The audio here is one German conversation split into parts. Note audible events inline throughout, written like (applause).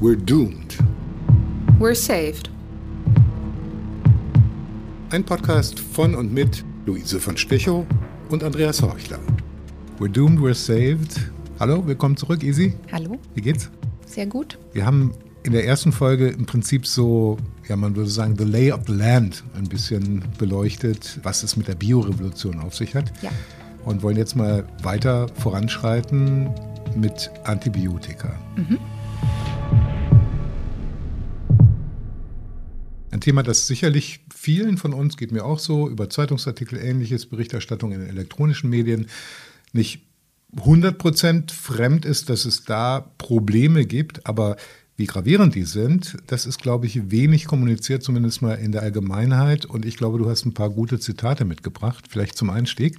We're doomed. We're saved. Ein Podcast von und mit Luise von Stechow und Andreas Horchler. We're doomed, we're saved. Hallo, willkommen zurück, Easy. Hallo, Wie geht's? sehr gut. Wir haben in der ersten Folge im Prinzip so, ja, man würde sagen, the lay of the land ein bisschen beleuchtet, was es mit der Biorevolution auf sich hat. Ja. Und wollen jetzt mal weiter voranschreiten mit Antibiotika. Ein Thema, das sicherlich vielen von uns, geht mir auch so, über Zeitungsartikel, ähnliches, Berichterstattung in elektronischen Medien, nicht 100% fremd ist, dass es da Probleme gibt, aber wie gravierend die sind, das ist, glaube ich, wenig kommuniziert, zumindest mal in der Allgemeinheit. Und ich glaube, du hast ein paar gute Zitate mitgebracht, vielleicht zum Einstieg.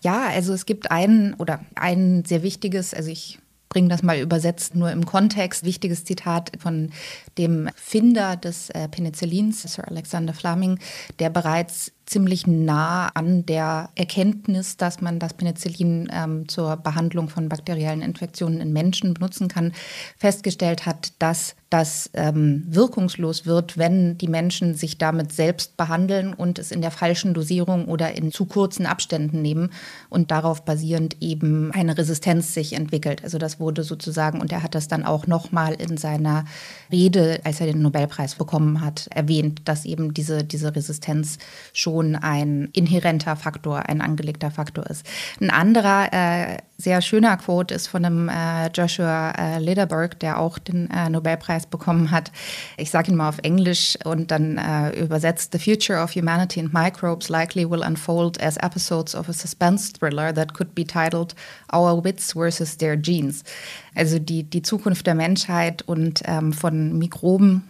Ja, also es gibt ein oder ein sehr wichtiges, also ich bringe das mal übersetzt nur im Kontext, wichtiges Zitat von dem Finder des äh, Penicillins, Sir Alexander Fleming, der bereits ziemlich nah an der Erkenntnis, dass man das Penicillin ähm, zur Behandlung von bakteriellen Infektionen in Menschen benutzen kann, festgestellt hat, dass das ähm, wirkungslos wird, wenn die Menschen sich damit selbst behandeln und es in der falschen Dosierung oder in zu kurzen Abständen nehmen und darauf basierend eben eine Resistenz sich entwickelt. Also das wurde sozusagen, und er hat das dann auch nochmal in seiner Rede, als er den Nobelpreis bekommen hat, erwähnt, dass eben diese, diese Resistenz schon ein inhärenter Faktor, ein angelegter Faktor ist. Ein anderer äh, sehr schöner Quote ist von einem äh, Joshua äh, Lederberg, der auch den äh, Nobelpreis bekommen hat. Ich sage ihn mal auf Englisch und dann äh, übersetzt: The future of humanity and microbes likely will unfold as episodes of a suspense thriller that could be titled Our Wits versus Their Genes. Also die, die Zukunft der Menschheit und ähm, von Mikroben,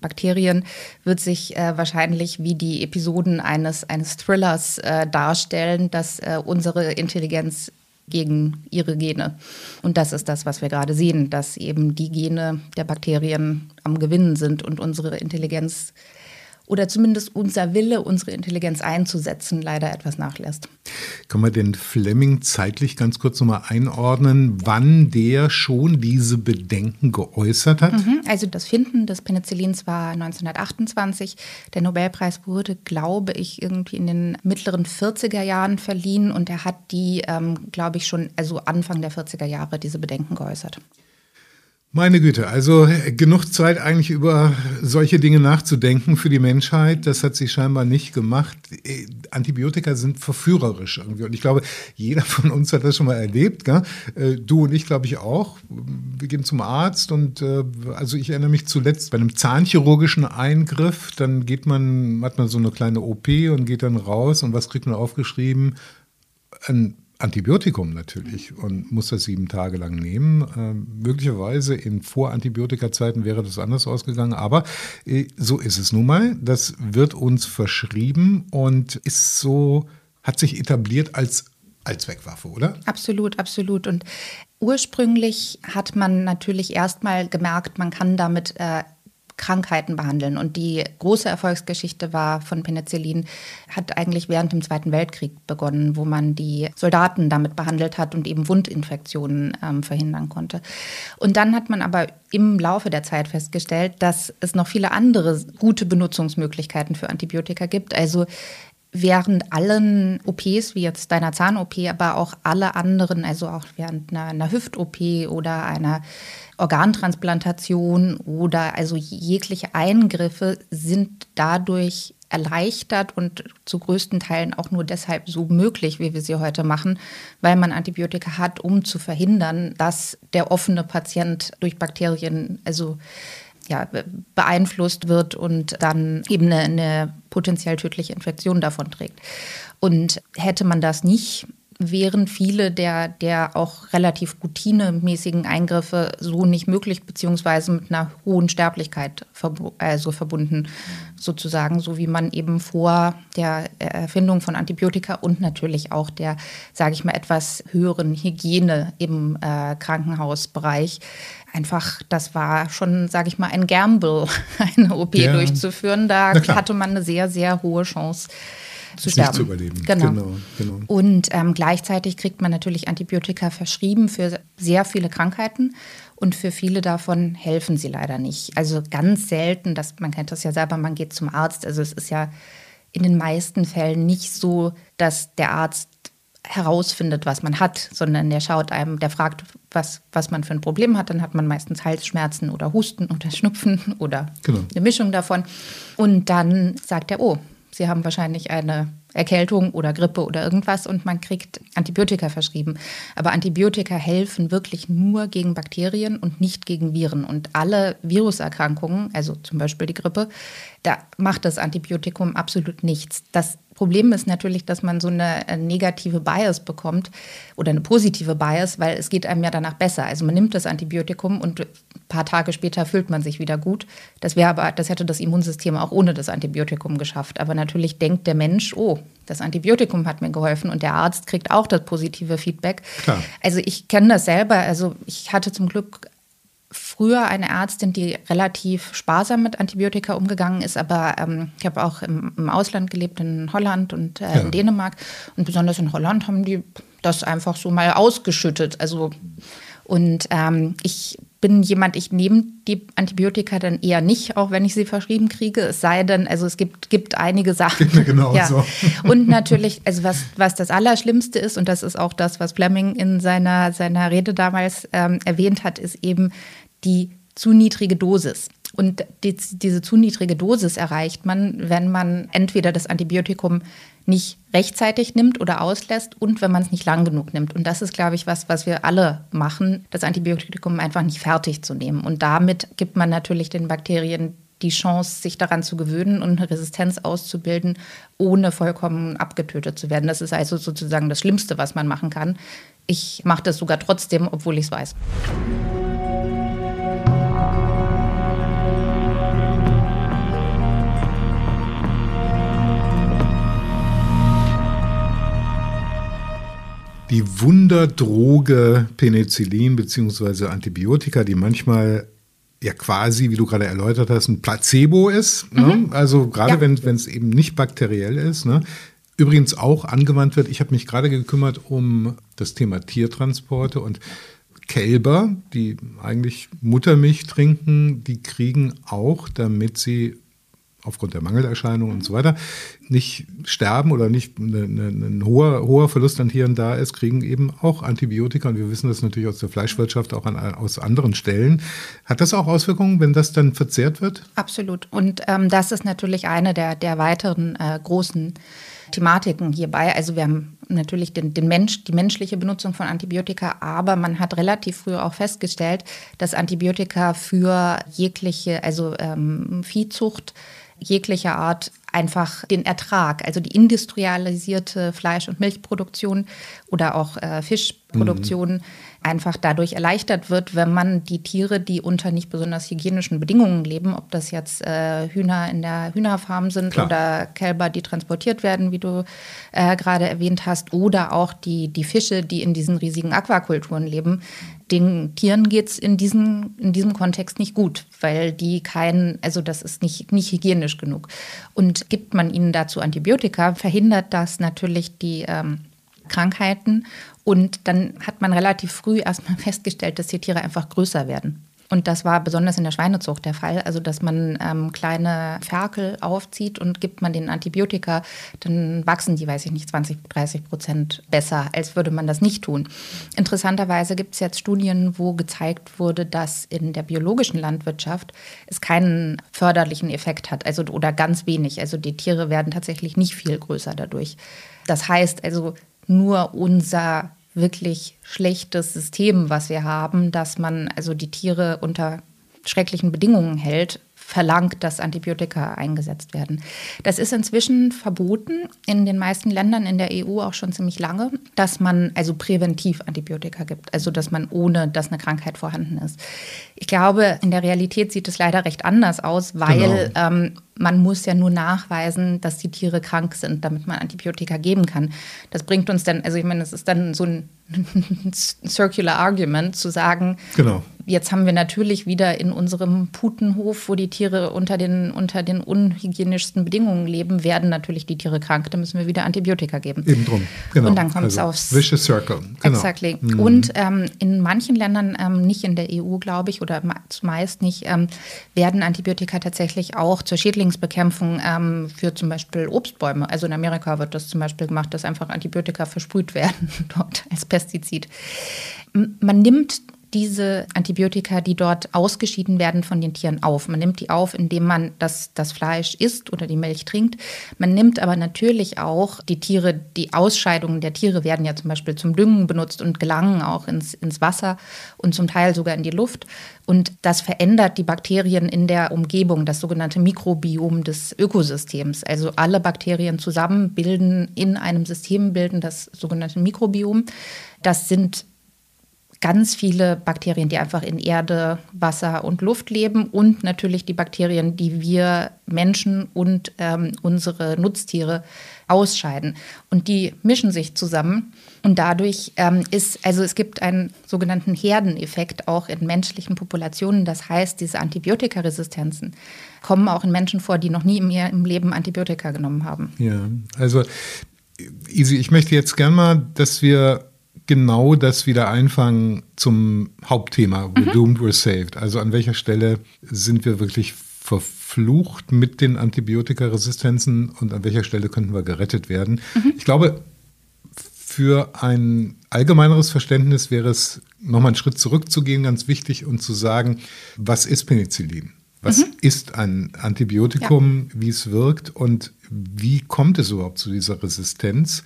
Bakterien wird sich äh, wahrscheinlich wie die Episoden eines, eines Thrillers äh, darstellen, dass äh, unsere Intelligenz gegen ihre Gene. Und das ist das, was wir gerade sehen, dass eben die Gene der Bakterien am Gewinnen sind und unsere Intelligenz oder zumindest unser Wille, unsere Intelligenz einzusetzen, leider etwas nachlässt. Kann man den Fleming zeitlich ganz kurz nochmal einordnen, wann der schon diese Bedenken geäußert hat? Mhm, Also das Finden des Penicillins war 1928. Der Nobelpreis wurde, glaube ich, irgendwie in den mittleren 40er Jahren verliehen und er hat die, ähm, glaube ich, schon, also Anfang der 40er Jahre diese Bedenken geäußert. Meine Güte, also äh, genug Zeit eigentlich über solche Dinge nachzudenken für die Menschheit. Das hat sie scheinbar nicht gemacht. Äh, Antibiotika sind verführerisch irgendwie. Und ich glaube, jeder von uns hat das schon mal erlebt. Gell? Äh, Du und ich, glaube ich, auch. Wir gehen zum Arzt und also ich erinnere mich zuletzt bei einem zahnchirurgischen Eingriff. Dann geht man, hat man so eine kleine OP und geht dann raus. Und was kriegt man aufgeschrieben? Ein Antibiotikum natürlich und muss das sieben Tage lang nehmen. Ähm, möglicherweise in Vor-Antibiotika-Zeiten wäre das anders ausgegangen, aber äh, so ist es nun mal. Das wird uns verschrieben und ist so, hat sich etabliert als Allzweckwaffe, oder? Absolut, absolut. Und ursprünglich hat man natürlich erstmal gemerkt, man kann damit äh, Krankheiten behandeln. Und die große Erfolgsgeschichte war von Penicillin, hat eigentlich während dem Zweiten Weltkrieg begonnen, wo man die Soldaten damit behandelt hat und eben Wundinfektionen ähm, verhindern konnte. Und dann hat man aber im Laufe der Zeit festgestellt, dass es noch viele andere gute Benutzungsmöglichkeiten für Antibiotika gibt. Also während allen OPs, wie jetzt deiner Zahn-OP, aber auch alle anderen, also auch während einer, einer Hüft-OP oder einer Organtransplantation oder also jegliche Eingriffe sind dadurch erleichtert und zu größten Teilen auch nur deshalb so möglich, wie wir sie heute machen, weil man Antibiotika hat, um zu verhindern, dass der offene Patient durch Bakterien, also ja, beeinflusst wird und dann eben eine, eine potenziell tödliche Infektion davon trägt. Und hätte man das nicht, wären viele der, der auch relativ routinemäßigen Eingriffe so nicht möglich, beziehungsweise mit einer hohen Sterblichkeit verbu also verbunden, sozusagen, so wie man eben vor der Erfindung von Antibiotika und natürlich auch der, sage ich mal, etwas höheren Hygiene im äh, Krankenhausbereich einfach, das war schon, sage ich mal, ein Gamble, (laughs) eine OP Ja. durchzuführen. Da hatte man eine sehr, sehr hohe Chance, zu sterben. Nicht zu überleben. Genau. genau, genau. Und ähm, gleichzeitig kriegt man natürlich Antibiotika verschrieben für sehr viele Krankheiten. Und für viele davon helfen sie leider nicht. Also ganz selten, dass, man kennt das ja selber, man geht zum Arzt. Also es ist ja in den meisten Fällen nicht so, dass der Arzt herausfindet, was man hat, sondern der schaut einem, der fragt, was, was man für ein Problem hat. Dann hat man meistens Halsschmerzen oder Husten oder Schnupfen oder genau. eine Mischung davon. Und dann sagt er, oh, Sie haben wahrscheinlich eine Erkältung oder Grippe oder irgendwas und man kriegt Antibiotika verschrieben. Aber Antibiotika helfen wirklich nur gegen Bakterien und nicht gegen Viren. Und alle Viruserkrankungen, also zum Beispiel die Grippe, da macht das Antibiotikum absolut nichts. Das Problem ist natürlich, dass man so eine äh, negative Bias bekommt oder eine positive Bias, weil es geht einem ja danach besser. Also man nimmt das Antibiotikum und ein paar Tage später fühlt man sich wieder gut. Das wäre aber, das hätte das Immunsystem auch ohne das Antibiotikum geschafft. Aber natürlich denkt der Mensch, oh, das Antibiotikum hat mir geholfen und der Arzt kriegt auch das positive Feedback. Klar. Also ich kenne das selber. Also ich hatte zum Glück früher eine Ärztin, die relativ sparsam mit Antibiotika umgegangen ist, aber ähm, ich habe auch im, im, Ausland gelebt, in Holland und äh, ja. in Dänemark. Und besonders in Holland haben die das einfach so mal ausgeschüttet. Also und ähm, ich bin jemand, ich nehme die Antibiotika dann eher nicht, auch wenn ich sie verschrieben kriege. Es sei denn, also es gibt, gibt einige Sachen. Mir genau (laughs) ja. so. Und natürlich, also was, was das Allerschlimmste ist, und das ist auch das, was Fleming in seiner, seiner Rede damals ähm, erwähnt hat, ist eben die zu niedrige Dosis. Und die, diese zu niedrige Dosis erreicht man, wenn man entweder das Antibiotikum nicht rechtzeitig nimmt oder auslässt und wenn man es nicht lang genug nimmt. Und das ist, glaube ich, was, was wir alle machen, das Antibiotikum einfach nicht fertig zu nehmen. Und damit gibt man natürlich den Bakterien die Chance, sich daran zu gewöhnen und eine Resistenz auszubilden, ohne vollkommen abgetötet zu werden. Das ist also sozusagen das Schlimmste, was man machen kann. Ich mache das sogar trotzdem, obwohl ich es weiß. Die Wunderdroge Penicillin bzw. Antibiotika, die manchmal ja quasi, wie du gerade erläutert hast, ein Placebo ist. Ne? Mhm. Also gerade ja. wenn es eben nicht bakteriell ist. Ne? Übrigens auch angewandt wird, ich habe mich gerade gekümmert um das Thema Tiertransporte und Kälber, die eigentlich Muttermilch trinken, die kriegen auch, damit sie aufgrund der Mangelerscheinungen und so weiter nicht sterben oder nicht ein hoher, hoher Verlust an Tieren da ist, kriegen eben auch Antibiotika. Und wir wissen das natürlich aus der Fleischwirtschaft, auch an, aus anderen Stellen. Hat das auch Auswirkungen, wenn das dann verzehrt wird? Absolut. Und ähm, das ist natürlich eine der, der weiteren äh, großen Thematiken hierbei. Also wir haben natürlich den, den Mensch, die menschliche Benutzung von Antibiotika, aber man hat relativ früh auch festgestellt, dass Antibiotika für jegliche, also ähm, Viehzucht, jeglicher Art einfach den Ertrag, also die industrialisierte Fleisch- und Milchproduktion oder auch äh, Fischproduktion mhm. Einfach dadurch erleichtert wird, wenn man die Tiere, die unter nicht besonders hygienischen Bedingungen leben, ob das jetzt äh, Hühner in der Hühnerfarm sind Klar. oder Kälber, die transportiert werden, wie du äh, gerade erwähnt hast, oder auch die, die Fische, die in diesen riesigen Aquakulturen leben, den Tieren geht es in, in diesem Kontext nicht gut, weil die kein, also das ist nicht, nicht hygienisch genug. Und gibt man ihnen dazu Antibiotika, verhindert das natürlich die ähm, Krankheiten. Und dann hat man relativ früh erstmal festgestellt, dass die Tiere einfach größer werden. Und das war besonders in der Schweinezucht der Fall. Also, dass man ähm, kleine Ferkel aufzieht und gibt man den Antibiotika, dann wachsen die, weiß ich nicht, 20, 30 Prozent besser, als würde man das nicht tun. Interessanterweise gibt es jetzt Studien, wo gezeigt wurde, dass in der biologischen Landwirtschaft es keinen förderlichen Effekt hat, also oder ganz wenig. Also die Tiere werden tatsächlich nicht viel größer dadurch. Das heißt also, nur unser wirklich schlechtes System, was wir haben, dass man also die Tiere unter schrecklichen Bedingungen hält, verlangt, dass Antibiotika eingesetzt werden. Das ist inzwischen verboten in den meisten Ländern in der EU auch schon ziemlich lange, dass man also präventiv Antibiotika gibt, also dass man ohne, dass eine Krankheit vorhanden ist. Ich glaube, in der Realität sieht es leider recht anders aus, weil genau. ähm, man muss ja nur nachweisen, dass die Tiere krank sind, damit man Antibiotika geben kann. Das bringt uns dann, also ich meine, es ist dann so ein (laughs) Circular Argument zu sagen, genau. jetzt haben wir natürlich wieder in unserem Putenhof, wo die Tiere unter den, unter den unhygienischsten Bedingungen leben, werden natürlich die Tiere krank, da müssen wir wieder Antibiotika geben. Eben drum, genau. Und dann kommt es also, aufs... Vicious Circle, genau. Exactly. Mhm. Und ähm, in manchen Ländern, ähm, nicht in der EU, glaube ich, oder zumeist nicht, ähm, werden Antibiotika tatsächlich auch zur Schädlingsbekämpfung ähm, für zum Beispiel Obstbäume. Also in Amerika wird das zum Beispiel gemacht, dass einfach Antibiotika versprüht (laughs) werden dort als Pestizid. Man nimmt diese Antibiotika, die dort ausgeschieden werden von den Tieren auf. Man nimmt die auf, indem man das, das Fleisch isst oder die Milch trinkt. Man nimmt aber natürlich auch die Tiere, die Ausscheidungen der Tiere werden ja zum Beispiel zum Düngen benutzt und gelangen auch ins, ins Wasser und zum Teil sogar in die Luft. Und das verändert die Bakterien in der Umgebung, das sogenannte Mikrobiom des Ökosystems. Also alle Bakterien zusammen bilden in einem System bilden das sogenannte Mikrobiom. Das sind ganz viele Bakterien, die einfach in Erde, Wasser und Luft leben und natürlich die Bakterien, die wir Menschen und ähm, unsere Nutztiere ausscheiden. Und die mischen sich zusammen und dadurch ähm, ist, also es gibt einen sogenannten Herdeneffekt auch in menschlichen Populationen. Das heißt, diese Antibiotikaresistenzen kommen auch in Menschen vor, die noch nie ihrem Leben Antibiotika genommen haben. Ja, also Isi, ich möchte jetzt gerne mal, dass wir genau das wieder einfangen zum Hauptthema, We're mhm. doomed, we're saved. Also an welcher Stelle sind wir wirklich verflucht mit den Antibiotikaresistenzen und an welcher Stelle könnten wir gerettet werden? Mhm. Ich glaube, für ein allgemeineres Verständnis wäre es, nochmal einen Schritt zurückzugehen, ganz wichtig und zu sagen, was ist Penicillin? Was mhm. ist ein Antibiotikum, ja. wie es wirkt und wie kommt es überhaupt zu dieser Resistenz?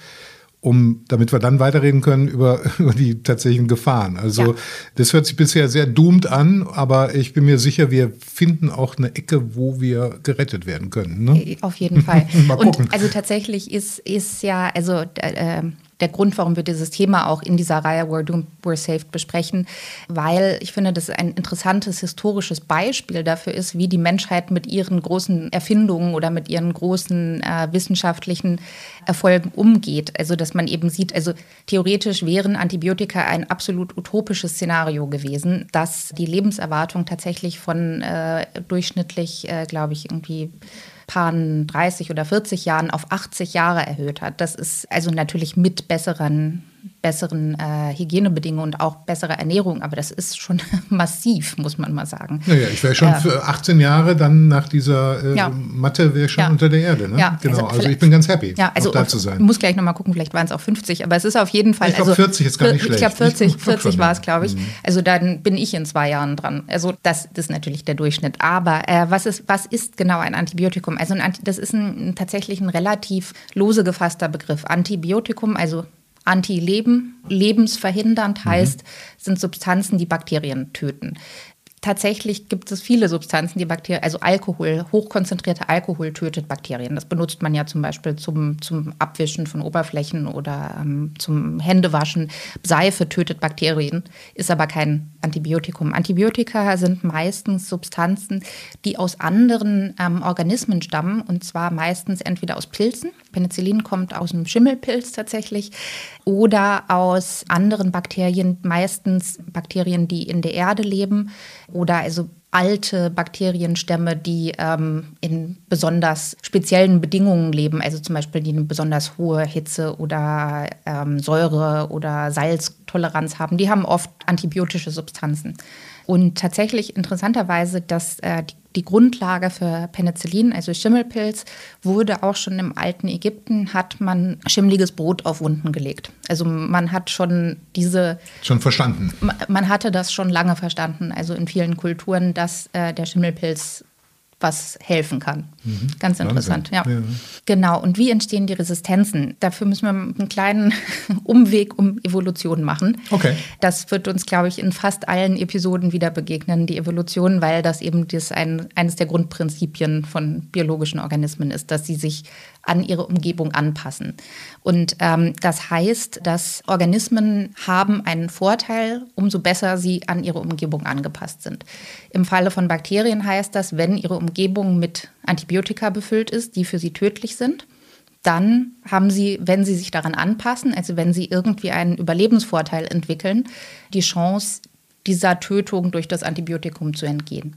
Um, damit wir dann weiterreden können über, (laughs) über die tatsächlichen Gefahren. Also ja. das hört sich bisher sehr doomed an, aber ich bin mir sicher, wir finden auch eine Ecke, wo wir gerettet werden können. Ne? Äh, auf jeden Fall. (laughs) Und also tatsächlich ist, ist ja, also äh, der Grund, warum wir dieses Thema auch in dieser Reihe We're Doomed, We're Saved besprechen, weil ich finde, dass ein interessantes historisches Beispiel dafür ist, wie die Menschheit mit ihren großen Erfindungen oder mit ihren großen äh, wissenschaftlichen Erfolgen umgeht. Also, dass man eben sieht, also theoretisch wären Antibiotika ein absolut utopisches Szenario gewesen, dass die Lebenserwartung tatsächlich von äh, durchschnittlich, äh, glaube ich, irgendwie paar 30 oder 40 Jahren auf 80 Jahre erhöht hat. Das ist also natürlich mit besseren besseren äh, Hygienebedingungen und auch bessere Ernährung, aber das ist schon (laughs) massiv, muss man mal sagen. Naja, ich wäre schon äh, für 18 Jahre dann nach dieser äh, ja. Matte wäre schon ja. unter der Erde. Ne? Ja, genau. Also, also ich bin ganz happy, ja, also da zu sein. Ich muss gleich nochmal gucken, vielleicht waren es auch 50, aber es ist auf jeden Fall. Ich glaube, also, 40 ist gar nicht schlecht. Ich glaube, 40, 40 war es, glaube ich. Mhm. Also dann bin ich in zwei Jahren dran. Also das, das ist natürlich der Durchschnitt. Aber äh, was, ist, was ist genau ein Antibiotikum? Also ein, das ist ein, tatsächlich ein relativ lose gefasster Begriff. Antibiotikum, also Anti-Leben, lebensverhindernd mhm. heißt, sind Substanzen, die Bakterien töten tatsächlich gibt es viele Substanzen, die Bakterien, also Alkohol, hochkonzentrierter Alkohol tötet Bakterien. Das benutzt man ja zum Beispiel zum, zum Abwischen von Oberflächen oder ähm, zum Händewaschen. Seife tötet Bakterien, ist aber kein Antibiotikum. Antibiotika sind meistens Substanzen, die aus anderen ähm, Organismen stammen und zwar meistens entweder aus Pilzen. Penicillin kommt aus einem Schimmelpilz tatsächlich oder aus anderen Bakterien, meistens Bakterien, die in der Erde leben oder also alte Bakterienstämme, die ähm, in besonders speziellen Bedingungen leben, also zum Beispiel die eine besonders hohe Hitze oder ähm, Säure oder Salztoleranz haben, die haben oft antibiotische Substanzen. Und tatsächlich interessanterweise, dass äh, die, die, Grundlage für Penicillin, also Schimmelpilz, wurde auch schon im alten Ägypten, hat man schimmliges Brot auf Wunden gelegt. Also man hat schon diese... Schon verstanden. Man hatte das schon lange verstanden, also in vielen Kulturen, dass äh, der Schimmelpilz was helfen kann. Mhm. Ganz interessant, ja. ja. Genau. Und wie entstehen die Resistenzen? Dafür müssen wir einen kleinen (laughs) Umweg um Evolution machen. Okay. Das wird uns, glaube ich, in fast allen Episoden wieder begegnen, die Evolution, weil das eben das ein, eines der Grundprinzipien von biologischen Organismen ist, dass sie sich an ihre Umgebung anpassen. Und ähm, das heißt, dass Organismen haben einen Vorteil, umso besser sie an ihre Umgebung angepasst sind. Im Falle von Bakterien heißt das, wenn ihre Umgebung mit Antibiotika befüllt ist, die für sie tödlich sind, dann haben sie, wenn sie sich daran anpassen, also wenn sie irgendwie einen Überlebensvorteil entwickeln, die Chance, dieser Tötung durch das Antibiotikum zu entgehen.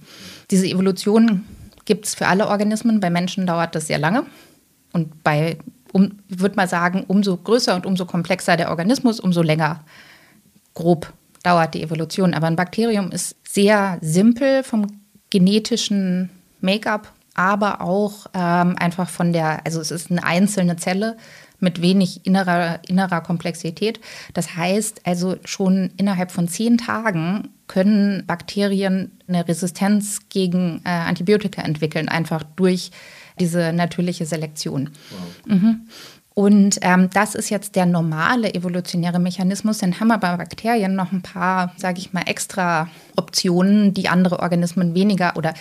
Diese Evolution gibt es für alle Organismen. Bei Menschen dauert das sehr lange. Und bei, um, ich würde mal sagen, umso größer und umso komplexer der Organismus, umso länger grob dauert die Evolution. Aber ein Bakterium ist sehr simpel vom genetischen Make-up, aber auch ähm, einfach von der, also es ist eine einzelne Zelle mit wenig innerer, innerer Komplexität. Das heißt also schon innerhalb von zehn Tagen können Bakterien eine Resistenz gegen äh, Antibiotika entwickeln, einfach durch diese natürliche Selektion. Wow. Mhm. Und ähm, das ist jetzt der normale evolutionäre Mechanismus. Dann haben wir bei Bakterien noch ein paar, sage ich mal, extra Optionen, die andere Organismen weniger oder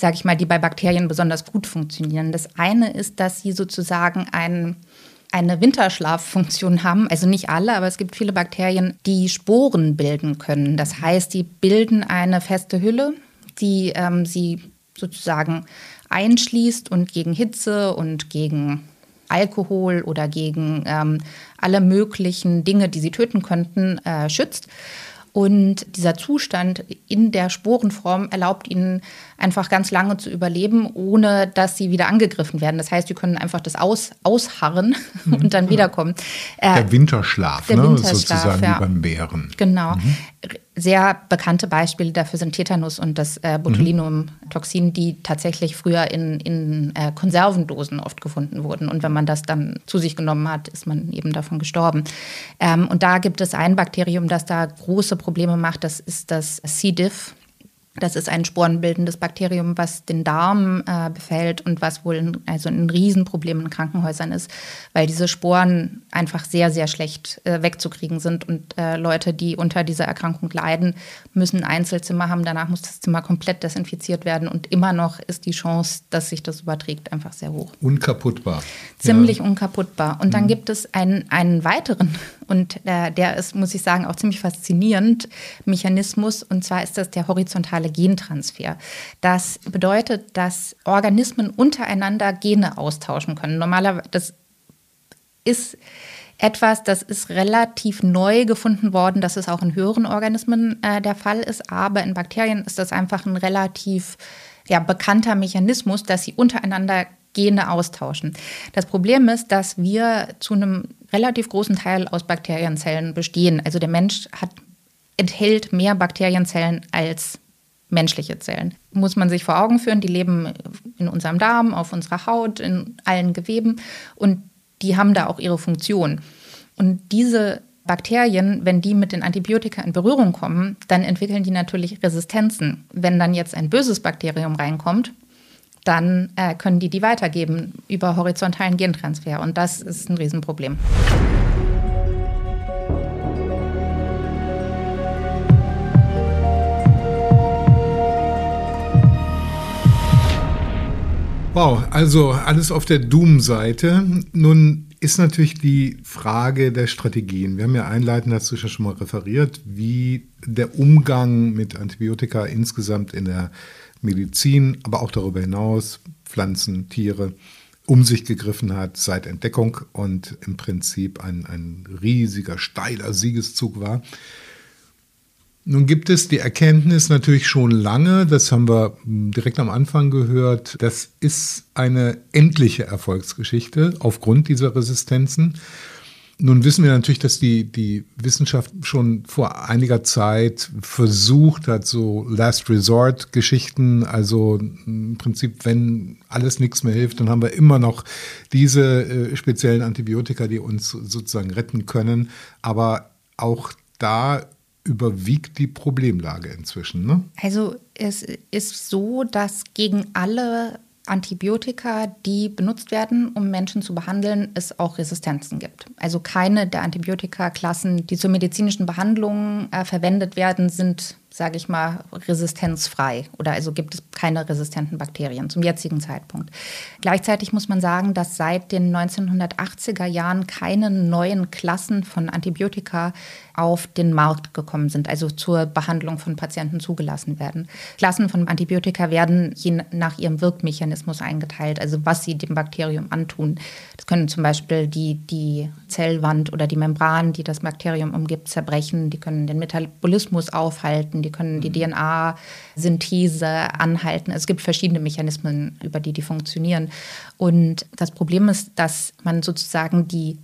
sage ich mal, die bei Bakterien besonders gut funktionieren. Das eine ist, dass sie sozusagen ein eine Winterschlaffunktion haben. Also nicht alle, aber es gibt viele Bakterien, die Sporen bilden können. Das heißt, die bilden eine feste Hülle, die ähm, sie sozusagen einschließt und gegen Hitze und gegen Alkohol oder gegen ähm, alle möglichen Dinge, die sie töten könnten, äh, schützt. Und dieser Zustand in der Sporenform erlaubt ihnen einfach ganz lange zu überleben, ohne dass sie wieder angegriffen werden. Das heißt, sie können einfach das aus, ausharren (laughs) und dann wiederkommen. Der äh, Winterschlaf, der ne? Winterschlaf, sozusagen ja. wie beim Bären. Genau. Mhm sehr bekannte Beispiele dafür sind Tetanus und das äh, Botulinumtoxin, die tatsächlich früher in, in äh, Konservendosen oft gefunden wurden. Und wenn man das dann zu sich genommen hat, ist man eben davon gestorben. Ähm, und da gibt es ein Bakterium, das da große Probleme macht. Das ist das C. diff. Das ist ein sporenbildendes Bakterium, was den Darm äh, befällt und was wohl ein, also ein Riesenproblem in Krankenhäusern ist, weil diese Sporen einfach sehr, sehr schlecht äh, wegzukriegen sind. Und äh, Leute, die unter dieser Erkrankung leiden, müssen ein Einzelzimmer haben. Danach muss das Zimmer komplett desinfiziert werden. Und immer noch ist die Chance, dass sich das überträgt, einfach sehr hoch. Unkaputtbar. Ziemlich ja. unkaputtbar. Und dann mhm. gibt es einen, einen weiteren, und äh, der ist, muss ich sagen, auch ziemlich faszinierend, Mechanismus. Und zwar ist das der horizontale Gentransfer. Das bedeutet, dass Organismen untereinander Gene austauschen können. Normalerweise, das ist etwas, das ist relativ neu gefunden worden, dass es auch in höheren Organismen äh, der Fall ist, aber in Bakterien ist das einfach ein relativ ja, bekannter Mechanismus, dass sie untereinander Gene austauschen. Das Problem ist, dass wir zu einem relativ großen Teil aus Bakterienzellen bestehen. Also der Mensch hat, enthält mehr Bakterienzellen als menschliche Zellen. Muss man sich vor Augen führen, die leben in unserem Darm, auf unserer Haut, in allen Geweben und die haben da auch ihre Funktion. Und diese Bakterien, wenn die mit den Antibiotika in Berührung kommen, dann entwickeln die natürlich Resistenzen. Wenn dann jetzt ein böses Bakterium reinkommt, dann äh, können die die weitergeben über horizontalen Gentransfer. Und das ist ein Riesenproblem. Wow, also alles auf der Doom-Seite. Nun ist natürlich die Frage der Strategien. Wir haben ja einleitend dazu schon mal referiert, wie der Umgang mit Antibiotika insgesamt in der Medizin, aber auch darüber hinaus, Pflanzen, Tiere, um sich gegriffen hat seit Entdeckung und im Prinzip ein, ein riesiger, steiler Siegeszug war. Nun gibt es die Erkenntnis natürlich schon lange, das haben wir direkt am Anfang gehört, das ist eine endliche Erfolgsgeschichte aufgrund dieser Resistenzen. Nun wissen wir natürlich, dass die, die Wissenschaft schon vor einiger Zeit versucht hat, so Last Resort-Geschichten, also im Prinzip, wenn alles nichts mehr hilft, dann haben wir immer noch diese äh, speziellen Antibiotika, die uns sozusagen retten können. Aber auch da überwiegt die Problemlage inzwischen. Ne? Also es ist so, dass gegen alle Antibiotika, die benutzt werden, um Menschen zu behandeln, es auch Resistenzen gibt. Also keine der Antibiotika-Klassen, die zur medizinischen Behandlung äh, verwendet werden, sind sage ich mal, resistenzfrei oder also gibt es keine resistenten Bakterien zum jetzigen Zeitpunkt. Gleichzeitig muss man sagen, dass seit den 1980er Jahren keine neuen Klassen von Antibiotika auf den Markt gekommen sind, also zur Behandlung von Patienten zugelassen werden. Klassen von Antibiotika werden je nach ihrem Wirkmechanismus eingeteilt, also was sie dem Bakterium antun. Das können zum Beispiel die, die Zellwand oder die Membran, die das Bakterium umgibt, zerbrechen, die können den Metabolismus aufhalten, die können die mhm. DNA-Synthese anhalten. Es gibt verschiedene Mechanismen, über die die funktionieren. Und das Problem ist, dass man sozusagen die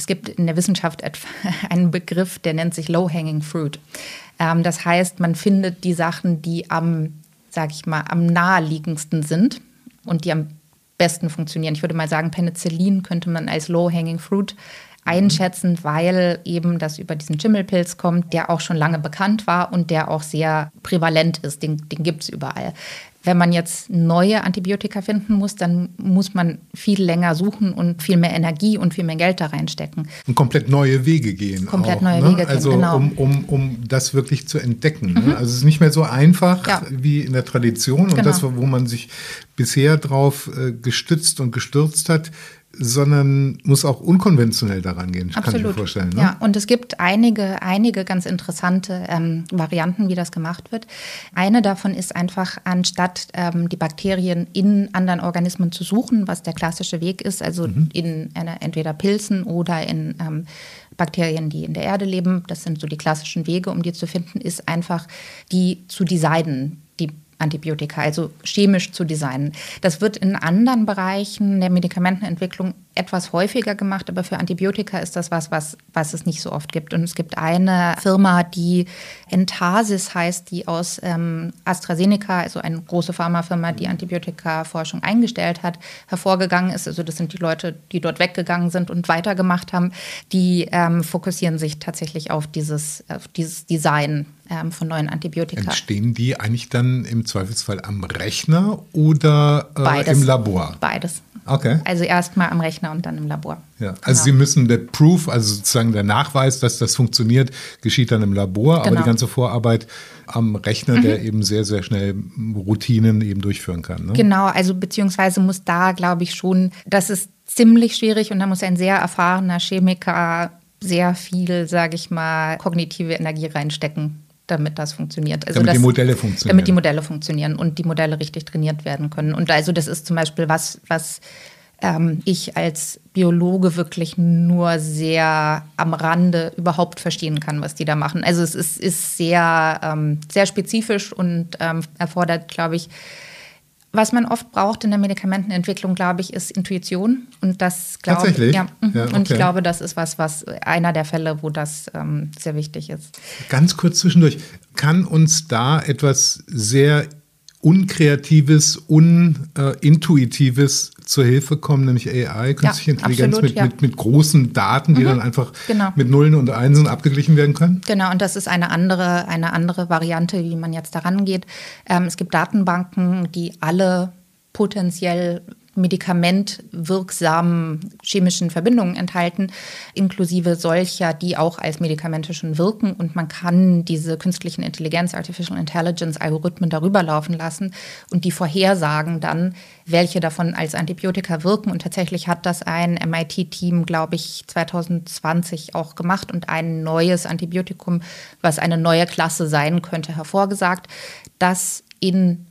es gibt in der Wissenschaft (laughs) einen Begriff, der nennt sich Low-Hanging Fruit. Ähm, das heißt, man findet die Sachen, die am, sag ich mal, am naheliegendsten sind und die am besten funktionieren. Ich würde mal sagen, Penicillin könnte man als Low-Hanging Fruit einschätzen, weil eben das über diesen Schimmelpilz kommt, der auch schon lange bekannt war und der auch sehr prävalent ist. Den, den gibt es überall. Wenn man jetzt neue Antibiotika finden muss, dann muss man viel länger suchen und viel mehr Energie und viel mehr Geld da reinstecken. Und komplett neue Wege gehen. Komplett auch, neue ne? Wege gehen, also genau. Um, um, um das wirklich zu entdecken. Ne? Mhm. Also es ist nicht mehr so einfach ja. wie in der Tradition und genau. das, wo man sich bisher drauf äh, gestützt und gestürzt hat, sondern muss auch unkonventionell daran gehen, Absolut. kann ich mir vorstellen. Ne? Ja, und es gibt einige, einige ganz interessante ähm, Varianten, wie das gemacht wird. Eine davon ist einfach, anstatt ähm, die Bakterien in anderen Organismen zu suchen, was der klassische Weg ist, also mhm. in einer, entweder Pilzen oder in ähm, Bakterien, die in der Erde leben, das sind so die klassischen Wege, um die zu finden, ist einfach, die zu designen, Antibiotika, also chemisch zu designen. Das wird in anderen Bereichen der Medikamentenentwicklung etwas häufiger gemacht, aber für Antibiotika ist das was, was, was es nicht so oft gibt. Und es gibt eine Firma, die Entasis heißt, die aus ähm, AstraZeneca, also eine große Pharmafirma, die Antibiotika-Forschung eingestellt hat, hervorgegangen ist. Also das sind die Leute, die dort weggegangen sind und weitergemacht haben. Die ähm, fokussieren sich tatsächlich auf dieses, auf dieses Design ähm, von neuen Antibiotika. Entstehen die eigentlich dann im Zweifelsfall am Rechner oder äh, im Labor? Beides. Okay. Also erstmal am Rechner und dann im Labor. Ja. Also genau. Sie müssen der Proof, also sozusagen der Nachweis, dass das funktioniert, geschieht dann im Labor, genau. aber die genau. ganze Vorarbeit am Rechner, mhm. der eben sehr, sehr schnell Routinen eben durchführen kann. Ne? Genau, also beziehungsweise muss da, glaube ich, schon, das ist ziemlich schwierig und da muss ein sehr erfahrener Chemiker sehr viel, sage ich mal, kognitive Energie reinstecken damit das funktioniert. Also damit das, die Modelle funktionieren. Damit die Modelle funktionieren und die Modelle richtig trainiert werden können. Und also das ist zum Beispiel was, was ähm, ich als Biologe wirklich nur sehr am Rande überhaupt verstehen kann, was die da machen. Also es ist, ist sehr, ähm, sehr spezifisch und ähm, erfordert, glaube ich, was man oft braucht in der Medikamentenentwicklung, glaube ich, ist Intuition. Und das glaube Tatsächlich? Ja, mhm. ja okay. Und ich glaube, das ist was, was einer der Fälle, wo das ähm, sehr wichtig ist. Ganz kurz zwischendurch. Kann uns da etwas sehr Unkreatives, Unintuitives zur Hilfe kommen, nämlich AI, künstliche ja, Intelligenz absolut, mit, ja. mit, mit, großen Daten, die mhm, dann einfach genau. mit Nullen und Einsen abgeglichen werden können? Genau, und das ist eine andere, eine andere Variante, wie man jetzt daran geht. Ähm, es gibt Datenbanken, die alle potenziell medikamentwirksamen chemischen Verbindungen enthalten, inklusive solcher, die auch als Medikamente schon wirken. Und man kann diese künstlichen Intelligenz, Artificial Intelligence Algorithmen darüber laufen lassen und die vorhersagen dann, welche davon als Antibiotika wirken. Und tatsächlich hat das ein MIT-Team, glaube ich, 2020 auch gemacht und ein neues Antibiotikum, was eine neue Klasse sein könnte, hervorgesagt, das in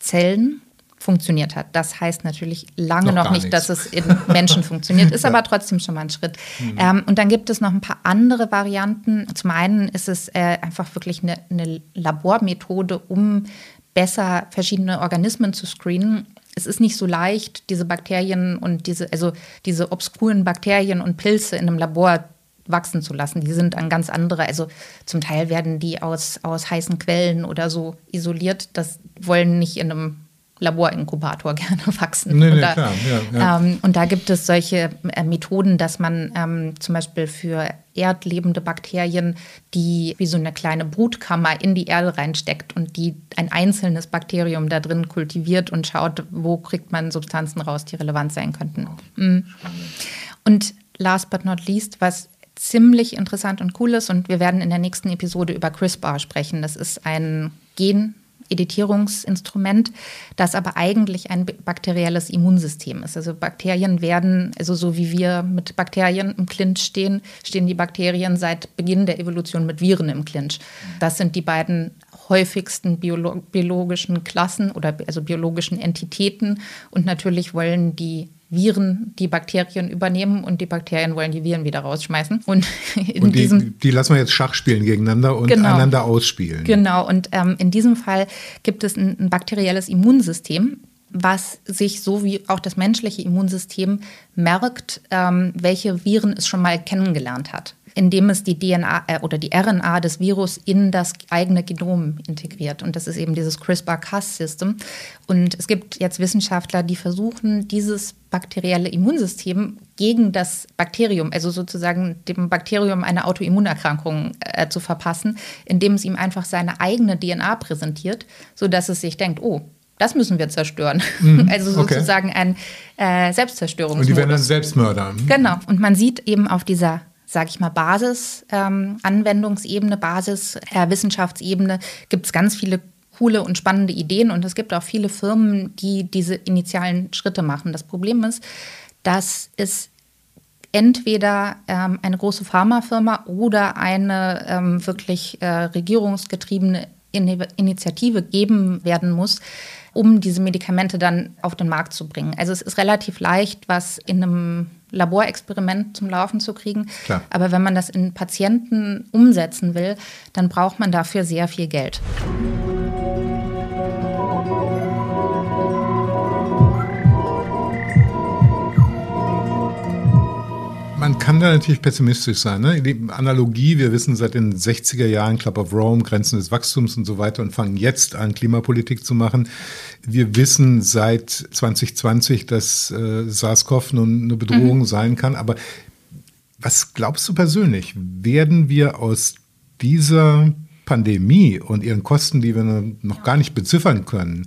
Zellen funktioniert hat. Das heißt natürlich lange noch, noch nicht, nichts. dass es in Menschen funktioniert, ist (laughs) ja. aber trotzdem schon mal ein Schritt. Mhm. Ähm, und dann gibt es noch ein paar andere Varianten. Zum einen ist es äh, einfach wirklich eine, eine Labormethode, um besser verschiedene Organismen zu screenen. Es ist nicht so leicht, diese Bakterien und diese, also diese obskuren Bakterien und Pilze in einem Labor wachsen zu lassen. Die sind an ganz andere, also zum Teil werden die aus, aus heißen Quellen oder so isoliert. Das wollen nicht in einem Laborinkubator (laughs) gerne wachsen. Nee, nee, Oder, klar. Ja, ja. Ähm, und da gibt es solche äh, Methoden, dass man ähm, zum Beispiel für erdlebende Bakterien, die wie so eine kleine Brutkammer in die Erde reinsteckt und die ein einzelnes Bakterium da drin kultiviert und schaut, wo kriegt man Substanzen raus, die relevant sein könnten. Mhm. Und last but not least, was ziemlich interessant und cool ist. Und wir werden in der nächsten Episode über CRISPR sprechen. Das ist ein Gen, Editierungsinstrument, das aber eigentlich ein bakterielles Immunsystem ist. Also Bakterien werden, also so wie wir mit Bakterien im Clinch stehen, stehen die Bakterien seit Beginn der Evolution mit Viren im Clinch. Das sind die beiden häufigsten biolo biologischen Klassen oder also biologischen Entitäten. Und natürlich wollen die Viren die Bakterien übernehmen und die Bakterien wollen die Viren wieder rausschmeißen. Und, (laughs) in und die, diesem, die lassen wir jetzt Schach spielen gegeneinander und genau, einander ausspielen. Genau, und ähm, in diesem Fall gibt es ein, ein bakterielles Immunsystem, was sich so wie auch das menschliche Immunsystem merkt, ähm, welche Viren es schon mal kennengelernt hat indem es die DNA äh, oder die RNA des Virus in das eigene Genom integriert. Und das ist eben dieses CRISPR-Cas-System. Und es gibt jetzt Wissenschaftler, die versuchen, dieses bakterielle Immunsystem gegen das Bakterium, also sozusagen dem Bakterium eine Autoimmunerkrankung äh, zu verpassen, indem es ihm einfach seine eigene DNA präsentiert, sodass es sich denkt, oh, das müssen wir zerstören. Mhm, (laughs) also sozusagen okay. ein äh, Selbstzerstörungsmodus. Und die werden dann Selbstmörder. Genau. Und man sieht eben auf dieser sage ich mal, Basis, ähm, Anwendungsebene, Basis, äh, Wissenschaftsebene gibt es ganz viele coole und spannende Ideen und es gibt auch viele Firmen, die diese initialen Schritte machen. Das Problem ist, dass es entweder ähm, eine große Pharmafirma oder eine ähm, wirklich äh, regierungsgetriebene In Initiative geben werden muss, um diese Medikamente dann auf den Markt zu bringen. Also es ist relativ leicht, was in einem Laborexperiment zum Laufen zu kriegen. Klar. Aber wenn man das in Patienten umsetzen will, dann braucht man dafür sehr viel Geld. Man kann da natürlich pessimistisch sein. Ne? Die Analogie, wir wissen seit den 60er Jahren Club of Rome, Grenzen des Wachstums und so weiter und fangen jetzt an, Klimapolitik zu machen. Wir wissen seit 2020, dass äh, SARS-CoV nun eine Bedrohung mhm. sein kann. Aber was glaubst du persönlich? Werden wir aus dieser Pandemie und ihren Kosten, die wir noch gar nicht beziffern können,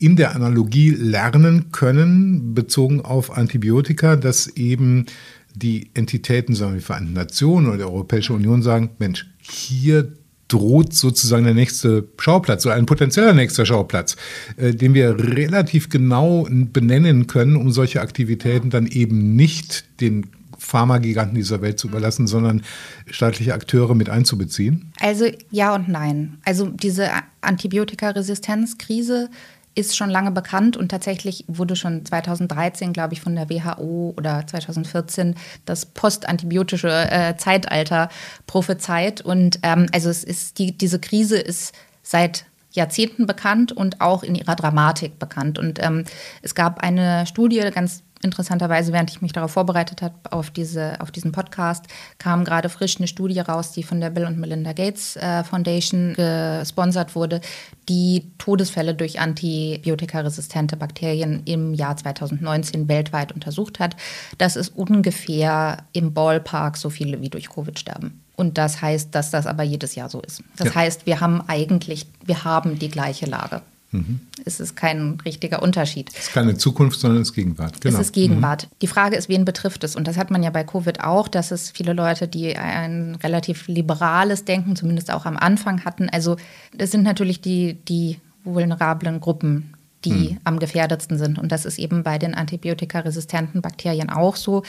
in der Analogie lernen können, bezogen auf Antibiotika, dass eben die Entitäten, sagen wir die Vereinten Nationen oder die Europäische Union sagen, Mensch, hier droht sozusagen der nächste Schauplatz oder ein potenzieller nächster Schauplatz, äh, den wir relativ genau benennen können, um solche Aktivitäten dann eben nicht den Pharmagiganten dieser Welt zu überlassen, sondern staatliche Akteure mit einzubeziehen? Also ja und nein. Also diese Antibiotikaresistenzkrise ist schon lange bekannt und tatsächlich wurde schon 2013, glaube ich, von der WHO oder 2014 das postantibiotische äh, Zeitalter prophezeit. Und ähm, also es ist die, diese Krise ist seit Jahrzehnten bekannt und auch in ihrer Dramatik bekannt. Und ähm, es gab eine Studie, ganz interessanterweise, während ich mich darauf vorbereitet habe, auf, diese, auf diesen Podcast, kam gerade frisch eine Studie raus, die von der Bill und Melinda Gates äh, Foundation gesponsert wurde, die Todesfälle durch antibiotikaresistente Bakterien im Jahr 2019 weltweit untersucht hat. Das ist ungefähr im Ballpark so viele wie durch Covid sterben. Und das heißt, dass das aber jedes Jahr so ist. Das ja. heißt, wir haben eigentlich, wir haben die gleiche Lage. Mhm. Es ist kein richtiger Unterschied. Es ist keine Zukunft, sondern es ist Gegenwart. Genau. Es ist Gegenwart. Mhm. Die Frage ist, wen betrifft es? Und das hat man ja bei Covid auch, dass es viele Leute, die ein relativ liberales Denken, zumindest auch am Anfang hatten. Also das sind natürlich die, die vulnerablen Gruppen, die mhm. am gefährdetsten sind. Und das ist eben bei den antibiotikaresistenten Bakterien auch so,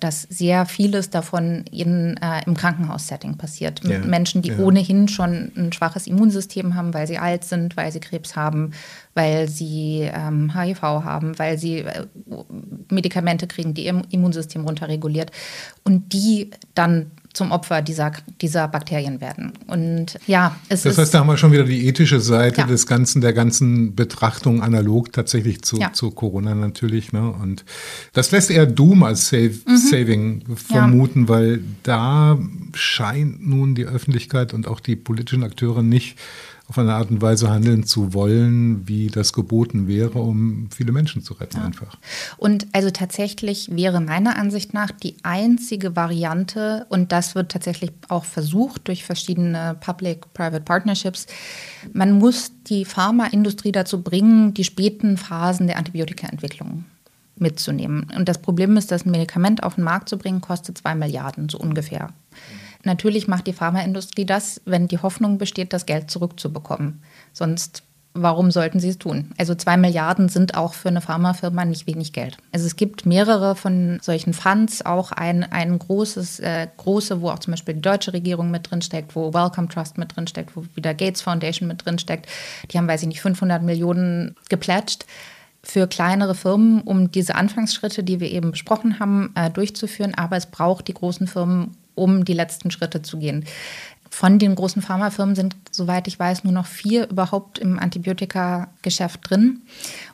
dass sehr vieles davon in, äh, im Krankenhaussetting passiert. Ja. Mit Menschen, die ja. ohnehin schon ein schwaches Immunsystem haben, weil sie alt sind, weil sie Krebs haben, weil sie ähm, HIV haben, weil sie äh, Medikamente kriegen, die ihr Immunsystem runterreguliert. Und die dann zum Opfer dieser, dieser Bakterien werden. Und ja, es Das heißt, da haben wir schon wieder die ethische Seite ja. des Ganzen, der ganzen Betrachtung analog tatsächlich zu, ja. zu Corona natürlich. Ne? Und das lässt eher Doom als Save, mhm. Saving vermuten, ja. weil da scheint nun die Öffentlichkeit und auch die politischen Akteure nicht auf eine Art und Weise handeln zu wollen, wie das geboten wäre, um viele Menschen zu retten ja. einfach. Und also tatsächlich wäre meiner Ansicht nach die einzige Variante, und das wird tatsächlich auch versucht durch verschiedene Public-Private Partnerships, man muss die Pharmaindustrie dazu bringen, die späten Phasen der Antibiotikaentwicklung mitzunehmen. Und das Problem ist, das Medikament auf den Markt zu bringen, kostet zwei Milliarden, so ungefähr. Natürlich macht die Pharmaindustrie das, wenn die Hoffnung besteht, das Geld zurückzubekommen. Sonst warum sollten sie es tun? Also zwei Milliarden sind auch für eine Pharmafirma nicht wenig Geld. Also es gibt mehrere von solchen Funds, auch ein, ein großes, äh, große, wo auch zum Beispiel die deutsche Regierung mit drin steckt, wo Wellcome Trust mit drin steckt, wo wieder Gates Foundation mit drin steckt. Die haben, weiß ich nicht, 500 Millionen geplätscht für kleinere Firmen, um diese Anfangsschritte, die wir eben besprochen haben, äh, durchzuführen. Aber es braucht die großen Firmen, um die letzten Schritte zu gehen. Von den großen Pharmafirmen sind, soweit ich weiß, nur noch vier überhaupt im Antibiotika-Geschäft drin.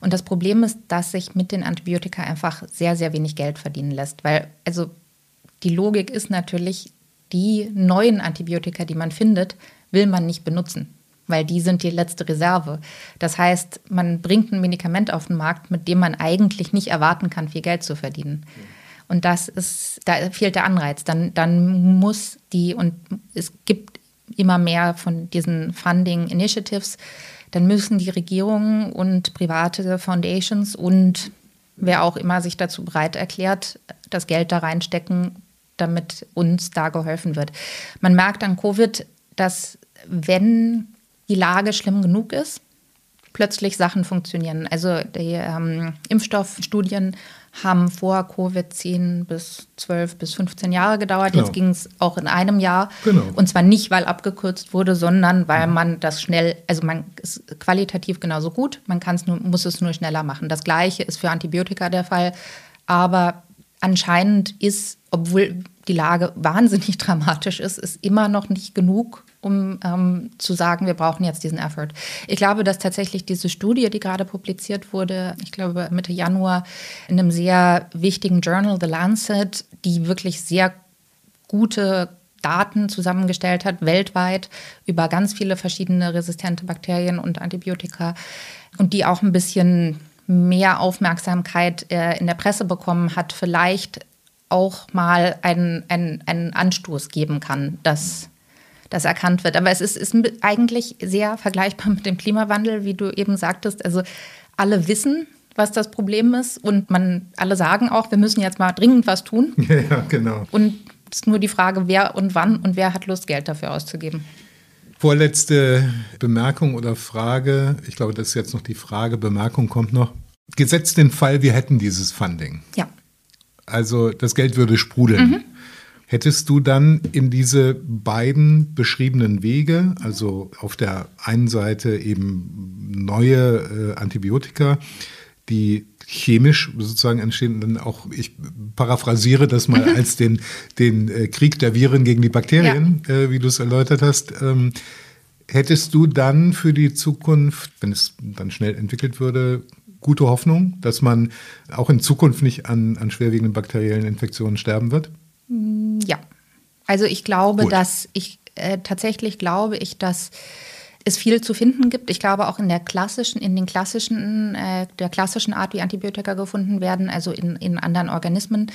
Und das Problem ist, dass sich mit den Antibiotika einfach sehr, sehr wenig Geld verdienen lässt. Weil, also die Logik ist natürlich, die neuen Antibiotika, die man findet, will man nicht benutzen, weil die sind die letzte Reserve. Das heißt, man bringt ein Medikament auf den Markt, mit dem man eigentlich nicht erwarten kann, viel Geld zu verdienen. Und das ist, da fehlt der Anreiz. Dann, dann muss die, und es gibt immer mehr von diesen Funding Initiatives, dann müssen die Regierungen und private Foundations und wer auch immer sich dazu bereit erklärt, das Geld da reinstecken, damit uns da geholfen wird. Man merkt an Covid, dass wenn die Lage schlimm genug ist, plötzlich Sachen funktionieren. Also die ähm, Impfstoffstudien haben vor Covid 10 bis 12 bis 15 Jahre gedauert. Genau. Jetzt ging es auch in einem Jahr. Genau. Und zwar nicht, weil abgekürzt wurde, sondern weil mhm. man das schnell, also man ist qualitativ genauso gut, man nur, muss es nur schneller machen. Das gleiche ist für Antibiotika der Fall. Aber anscheinend ist, obwohl die Lage wahnsinnig (laughs) dramatisch ist, ist immer noch nicht genug, um ähm, zu sagen, wir brauchen jetzt diesen Effort. Ich glaube, dass tatsächlich diese Studie, die gerade publiziert wurde, ich glaube Mitte Januar in einem sehr wichtigen Journal, The Lancet, die wirklich sehr gute Daten zusammengestellt hat, weltweit, über ganz viele verschiedene resistente Bakterien und Antibiotika und die auch ein bisschen mehr Aufmerksamkeit äh, in der Presse bekommen hat, vielleicht auch mal einen, einen, einen Anstoß geben kann, dass das erkannt wird. Aber es ist, ist eigentlich sehr vergleichbar (laughs) mit dem Klimawandel, wie du eben sagtest. Also alle wissen, was das Problem ist und man alle sagen auch, wir müssen jetzt mal dringend was tun. (laughs) Ja, genau. Und es ist nur die Frage, wer und wann und wer hat Lust, Geld dafür auszugeben. Vorletzte Bemerkung oder Frage. Ich glaube, das ist jetzt noch die Frage. Bemerkung kommt noch. Gesetzt den Fall, wir hätten dieses Funding. Ja. Also das Geld würde sprudeln. Mhm. Hättest du dann in diese beiden beschriebenen Wege, also auf der einen Seite eben neue äh, Antibiotika, die chemisch sozusagen entstehen, dann auch, ich paraphrasiere das mal mhm. als den, den äh, Krieg der Viren gegen die Bakterien, ja. äh, wie du es erläutert hast. Ähm, hättest du dann für die Zukunft, wenn es dann schnell entwickelt würde, gute Hoffnung, dass man auch in Zukunft nicht an, an schwerwiegenden bakteriellen Infektionen sterben wird? Mm, ja. Also ich glaube, Gut. dass ich äh, tatsächlich glaube ich, dass es viel zu finden gibt. Ich glaube auch in der klassischen, in den klassischen, äh, der klassischen Art, wie Antibiotika gefunden werden, also in, in anderen Organismen.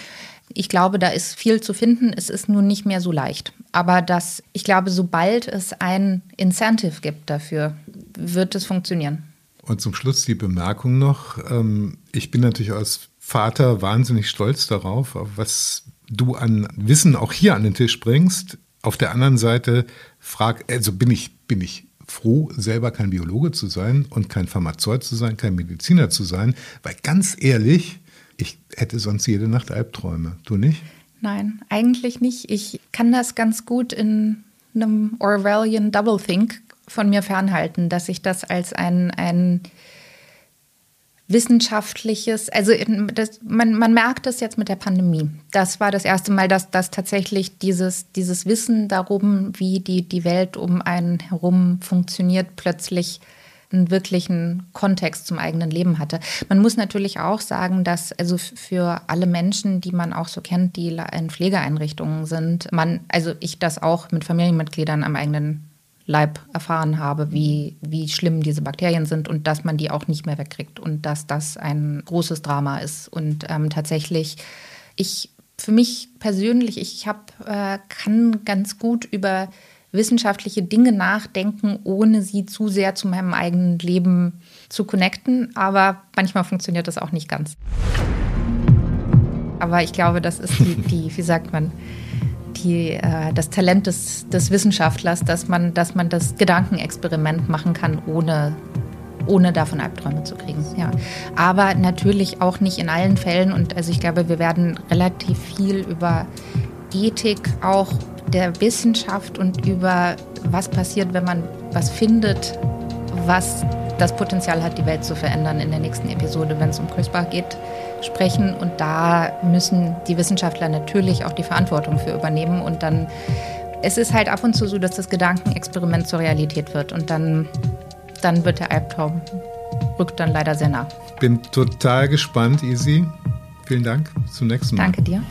Ich glaube, da ist viel zu finden. Es ist nun nicht mehr so leicht. Aber das, ich glaube, sobald es ein Incentive gibt dafür, wird es funktionieren. Und zum Schluss die Bemerkung noch. Ähm, ich bin natürlich als Vater wahnsinnig stolz darauf, was du an Wissen auch hier an den Tisch bringst. Auf der anderen Seite frag, also bin ich, bin ich froh, selber kein Biologe zu sein und kein Pharmazeut zu sein, kein Mediziner zu sein, weil ganz ehrlich, ich hätte sonst jede Nacht Albträume. Du nicht? Nein, eigentlich nicht. Ich kann das ganz gut in einem Orwellian Doublethink von mir fernhalten, dass ich das als ein, ein wissenschaftliches, also das, man, man merkt das jetzt mit der Pandemie. Das war das erste Mal, dass, dass tatsächlich dieses, dieses Wissen darum, wie die, die Welt um einen herum funktioniert, plötzlich einen wirklichen Kontext zum eigenen Leben hatte. Man muss natürlich auch sagen, dass also für alle Menschen, die man auch so kennt, die in Pflegeeinrichtungen sind, man, also ich das auch mit Familienmitgliedern am eigenen Leib erfahren habe, wie, wie schlimm diese Bakterien sind und dass man die auch nicht mehr wegkriegt und dass das ein großes Drama ist. Und ähm, tatsächlich, ich für mich persönlich, ich hab, äh, kann ganz gut über wissenschaftliche Dinge nachdenken, ohne sie zu sehr zu meinem eigenen Leben zu connecten. Aber manchmal funktioniert das auch nicht ganz. Aber ich glaube, das ist die, die wie sagt man, die, äh, das Talent des, des Wissenschaftlers, dass man, dass man das Gedankenexperiment machen kann, ohne, ohne davon Albträume zu kriegen. Ja. Aber natürlich auch nicht in allen Fällen. Und also ich glaube, wir werden relativ viel über Ethik auch der Wissenschaft und über was passiert, wenn man was findet, was das Potenzial hat, die Welt zu verändern in der nächsten Episode, wenn es um CRISPR geht, sprechen. Und da müssen die Wissenschaftler natürlich auch die Verantwortung für übernehmen. Und dann, es ist halt ab und zu so, dass das Gedankenexperiment zur Realität wird. Und dann, dann wird der Albtraum, rückt dann leider sehr nah. Bin total gespannt, Easy. Vielen Dank. Zum nächsten Mal. Danke dir.